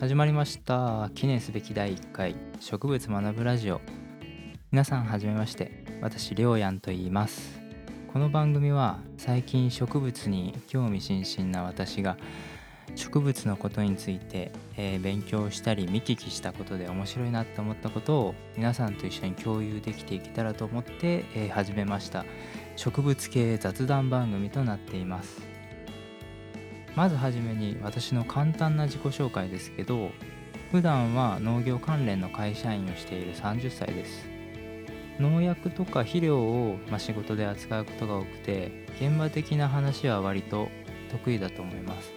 始まりました。記念すべき第1回植物学ぶラジオ。皆さんはじめまして。私りょうやんと言います。この番組は最近植物に興味津々な私が植物のことについて、えー、勉強したり見聞きしたことで面白いなと思ったことを皆さんと一緒に共有できていけたらと思って、えー、始めました。植物系雑談番組となっています。まずはじめに私の簡単な自己紹介ですけど普段は農業関連の会社員をしている30歳です。農薬とか肥料を、ま、仕事で扱うことが多くて現場的な話は割と得意だと思います。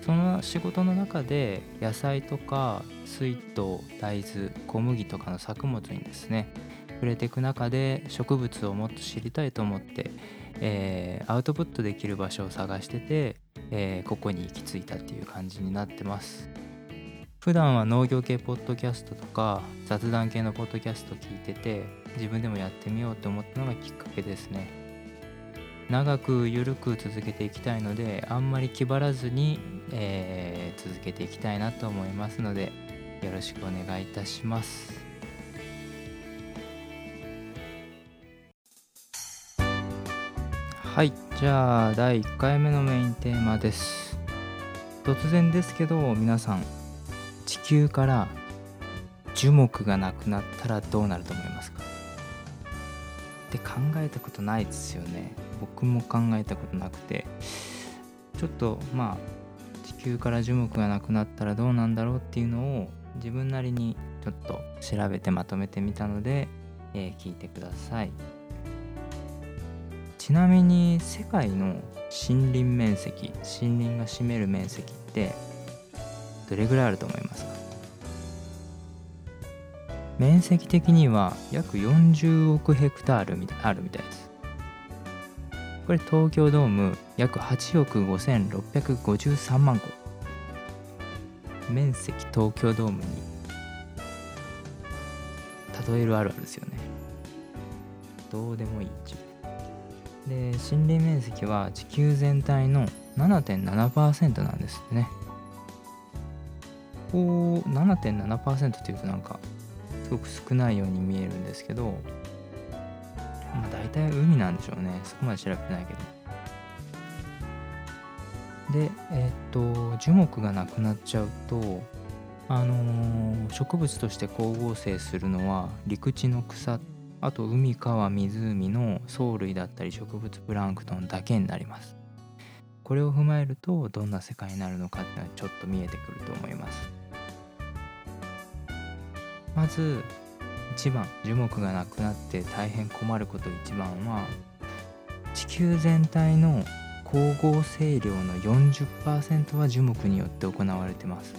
その仕事の中で野菜とか水筒大豆小麦とかの作物にですね触れていく中で植物をもっと知りたいと思って、えー、アウトプットできる場所を探してて、えー、ここに行き着いたっていう感じになってます。普段は農業系ポッドキャストとか雑談系のポッドキャスト聞いてて自分でもやってみようと思ったのがきっかけですね。長く緩く続けていきたいのであんまり気張らずに、えー、続けていきたいなと思いますのでよろしくお願いいたします。はい。じゃあ第1回目のメインテーマです。突然ですけど皆さん地球から樹木がなくなったらどうなると思いますか？って考えたことないですよね。僕も考えたことなくて。ちょっとまあ地球から樹木がなくなったらどうなんだろうっていうのを自分なりにちょっと調べてまとめてみたので、えー、聞いてください。ちなみに世界の森林面積森林が占める面積ってどれぐらいあると思いますか？面積的には約40億ヘクタールみたあるみたいです。これ東京ドーム約8億5653万個。面積東京ドームに例えるあるあるですよね。どうでもいい。自分で森林面積は地球全体の7.7%なんですね。こう7.7%っていうとなんかすごく少ないように見えるんですけどまあ大体海なんでしょうね。そこまで調べてないけど。でえっ、と樹木がなくなっちゃうとあのー、植物として光合成するのは陸地の草あと海川湖の藻類だったり植物プランクトンだけになります。これを踏まえるとどんな世界になるのかっていうのはちょっと見えてくると思います。まず1番樹木がなくなって大変困ること1番は地球全体の光合成量の40%は樹木によって行われてます。っ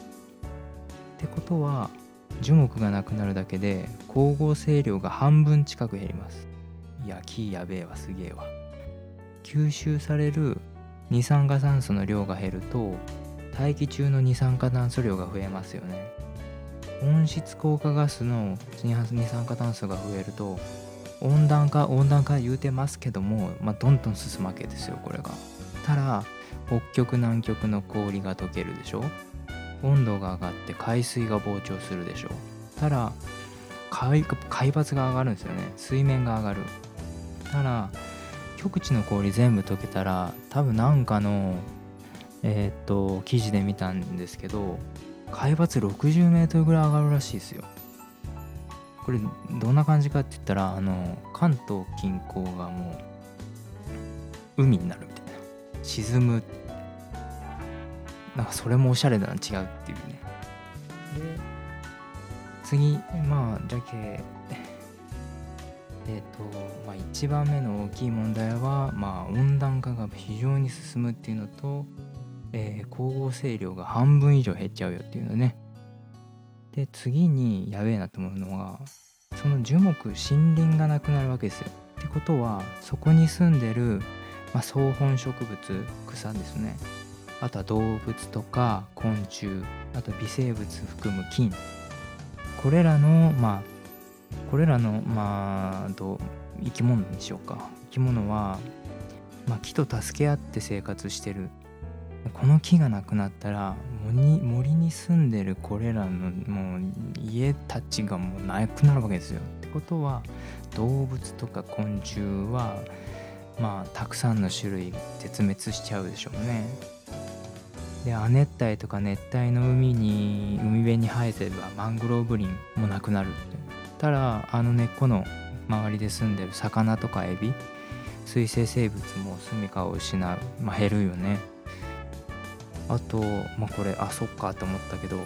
てことは樹木がなくなるだけで光合成量が半分近く減ります。いや木やべえわすげえわ。吸収される二酸化炭素の量が減ると大気中の二酸化炭素量が増えますよね。温室効果ガスの二酸化炭素が増えると温暖化温暖化言うてますけども、まあ、どんどん進むわけですよこれが。ただ北極南極の氷が溶けるでしょ。温度が上がって海水が膨張するでしょう。ただ海抜が上がるんですよね。水面が上がる。ただ極地の氷全部溶けたら多分なんかのえっ、と記事で見たんですけど海抜60メートルぐらい上がるらしいですよ。これどんな感じかって言ったらあの関東近郊がもう海になるみたいな。沈むなんかそれもおしゃれだな違うっていうね。で次まあじゃけえっ、とまあ1番目の大きい問題はまあ温暖化が非常に進むっていうのと、えー、光合成量が半分以上減っちゃうよっていうのね。で次にやべえなと思うのはその樹木森林がなくなるわけですよ。ってことはそこに住んでる、まあ、草本植物草ですね。あとは動物とか昆虫あと微生物含む菌これらのまあこれらのまあど生き物にしようか生き物は、まあ、木と助け合って生活してるこの木がなくなったら森に森に住んでるこれらのもう家たちがもうなくなるわけですよ。ってことは動物とか昆虫はまあたくさんの種類絶滅しちゃうでしょうね。で亜熱帯とか熱帯の海に海辺に生えてればマングローブ林もなくなるたらあの根っこの周りで住んでる魚とかエビ水生生物も住処を失う、まあ、減るよね。あとまあこれあそっかと思ったけど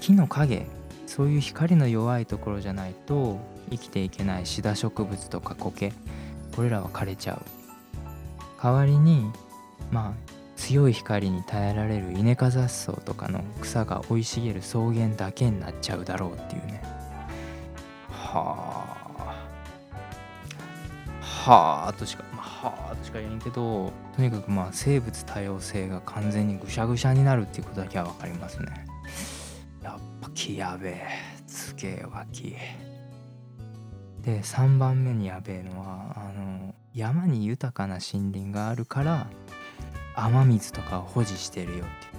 木の影。そういう光の弱いところじゃないと生きていけないシダ植物とか苔。これらは枯れちゃう。代わりにまあ強い光に耐えられるイネ科雑草とかの草が生い茂る草原だけになっちゃうだろうっていうね。はあ。はあとしか、まあ、はあとしか言えんけどとにかくまあ生物多様性が完全にぐしゃぐしゃになるっていうことだけは分かりますね。やっぱ木やべえ。すげえわ木で3番目にやべえのはあの山に豊かな森林があるから雨水とかを保持してるよって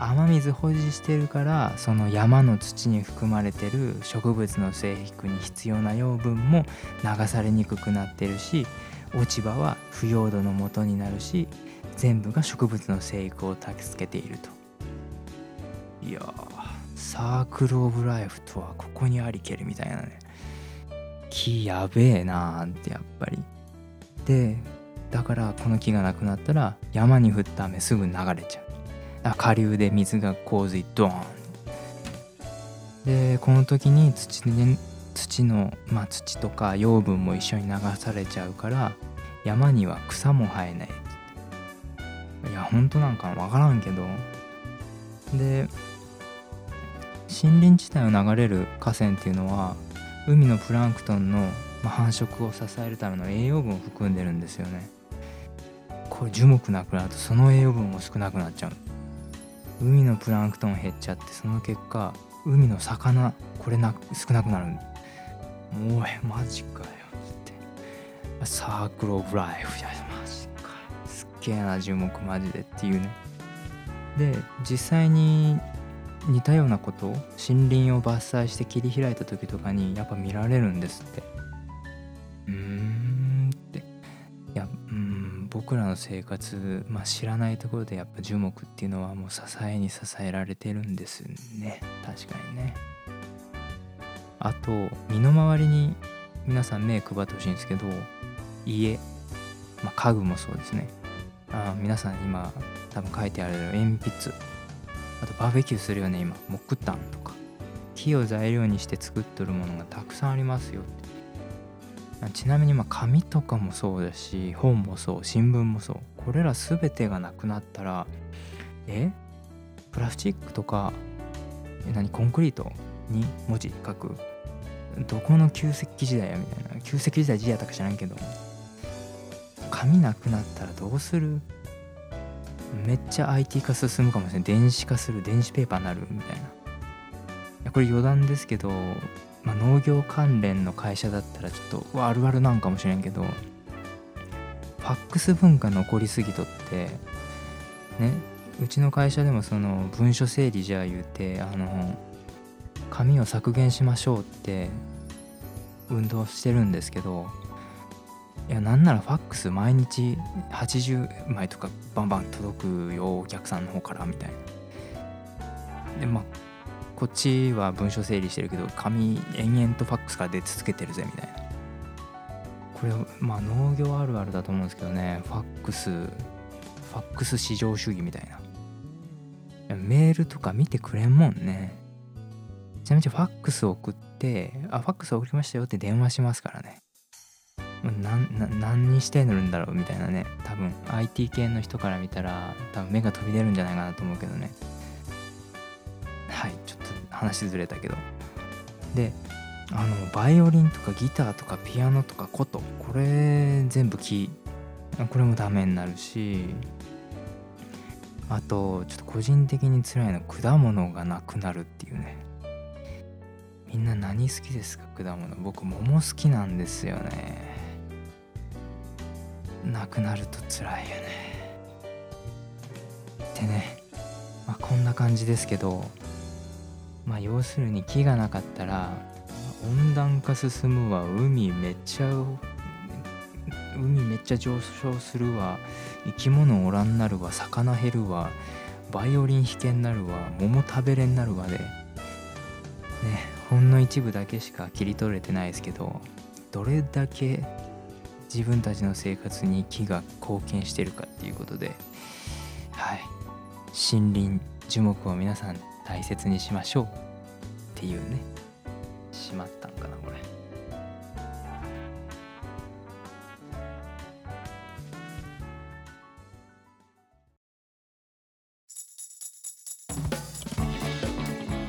雨水保持してるからその山の土に含まれてる植物の生育に必要な養分も流されにくくなってるし落ち葉は腐葉土の元になるし全部が植物の生育を助けていると。いやサークル・オブ・ライフとはここにありけるみたいなね。木やべえなーってやっぱり。でだからこの木がなくなったら山に降った雨すぐ流れちゃう。下流で水が洪水ドーンでこの時に土で土の、まあ、土とか養分も一緒に流されちゃうから山には草も生えないいや本当なんか分からんけど。で森林地帯を流れる河川っていうのは海のプランクトンの繁殖を支えるための栄養分を含んでるんですよね。これ樹木なくなるとその栄養分も少なくなっちゃう。海のプランクトン減っちゃってその結果海の魚これな少なくなる。もうえマジかよって。サークル・オブ・ライフじゃマジか。すっげえな樹木マジでっていうね。で実際に似たようなことを森林を伐採して切り開いた時とかにやっぱ見られるんですって。僕らの生活、まあ、知らないところでやっぱ樹木っていうのはもう支えに支えられてるんですね。確かにね。あと身の回りに皆さん目配ってほしいんですけど家、まあ、家具もそうですね。あ皆さん今多分書いてある鉛筆。あとバーベキューするよね今。木炭とか。木を材料にして作っとるものがたくさんありますよって。ちなみにまあ紙とかもそうだし本もそう新聞もそう。これら全てがなくなったらえ？プラスチックとか何？コンクリートに文字書く？どこの旧石器時代やみたいな。旧石器時代時代やったか知らんけど。紙なくなったらどうする？めっちゃ IT 化進むかもしれない電子化する電子ペーパーになるみたいな。いやこれ余談ですけど、まあ、農業関連の会社だったらちょっとあるあるなんかもしれんけどファックス文化残りすぎとってねうちの会社でもその文書整理じゃあ言うてあの紙を削減しましょうって運動してるんですけどいやなんならファックス毎日80枚とかバンバン届くよお客さんの方からみたいな。でまあこっちは文書整理してるけど紙延々とファックスから出続けてるぜみたいな。これまあ農業あるあるだと思うんですけどね。ファックスファックス至上主義みたいな。メールとか見てくれんもんね。ちなみにファックス送ってあファックス送りましたよって電話しますからね。何何にしてるんだろうみたいなね。多分 IT 系の人から見たら多分目が飛び出るんじゃないかなと思うけどね。話ずれたけど。であのバイオリンとかギターとかピアノとか琴。これ全部キー。これもダメになるし。あとちょっと個人的に辛いの果物がなくなるっていうね。みんな何好きですか？果物。僕桃好きなんですよね。なくなると辛いよね。ってね、まあ、こんな感じですけど。まあ要するに木がなかったら温暖化進むわ。海めっちゃ海めっちゃ上昇するわ。生き物おらんなるわ。魚減るわ。バイオリン弾けんなるわ。桃食べれんなるわで。ねほんの一部だけしか切り取れてないですけどどれだけ自分たちの生活に木が貢献してるかっていうことではい。森林樹木を皆さん大切にしましょう。っていうね。しまったんかなこれ。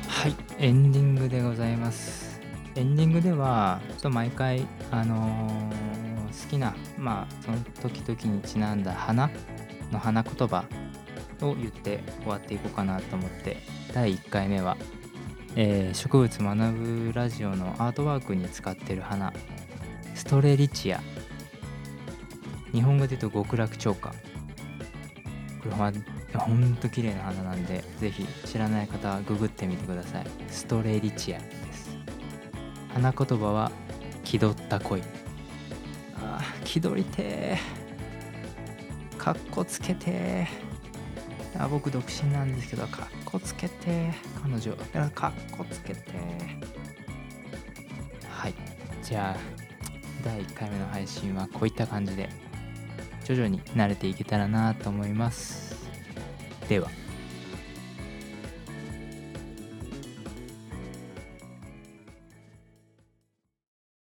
はい。エンディングでございます。エンディングではちょっと毎回あのー好きなまあその時々にちなんだ花の花言葉を言って終わっていこうかなと思って第1回目は、えー植物学ぶラジオのアートワークに使ってる花ストレリチア。日本語で言うと極楽鳥花。これはほんと綺麗な花なんでぜひ知らない方はググってみてください。ストレリチアです。花言葉は気取った恋。あー気取りてー。かっこつけてあ僕独身なんですけどかっこつけて彼女かっこつけて。はい。じゃあ第1回目の配信はこういった感じで徐々に慣れていけたらなと思います。では。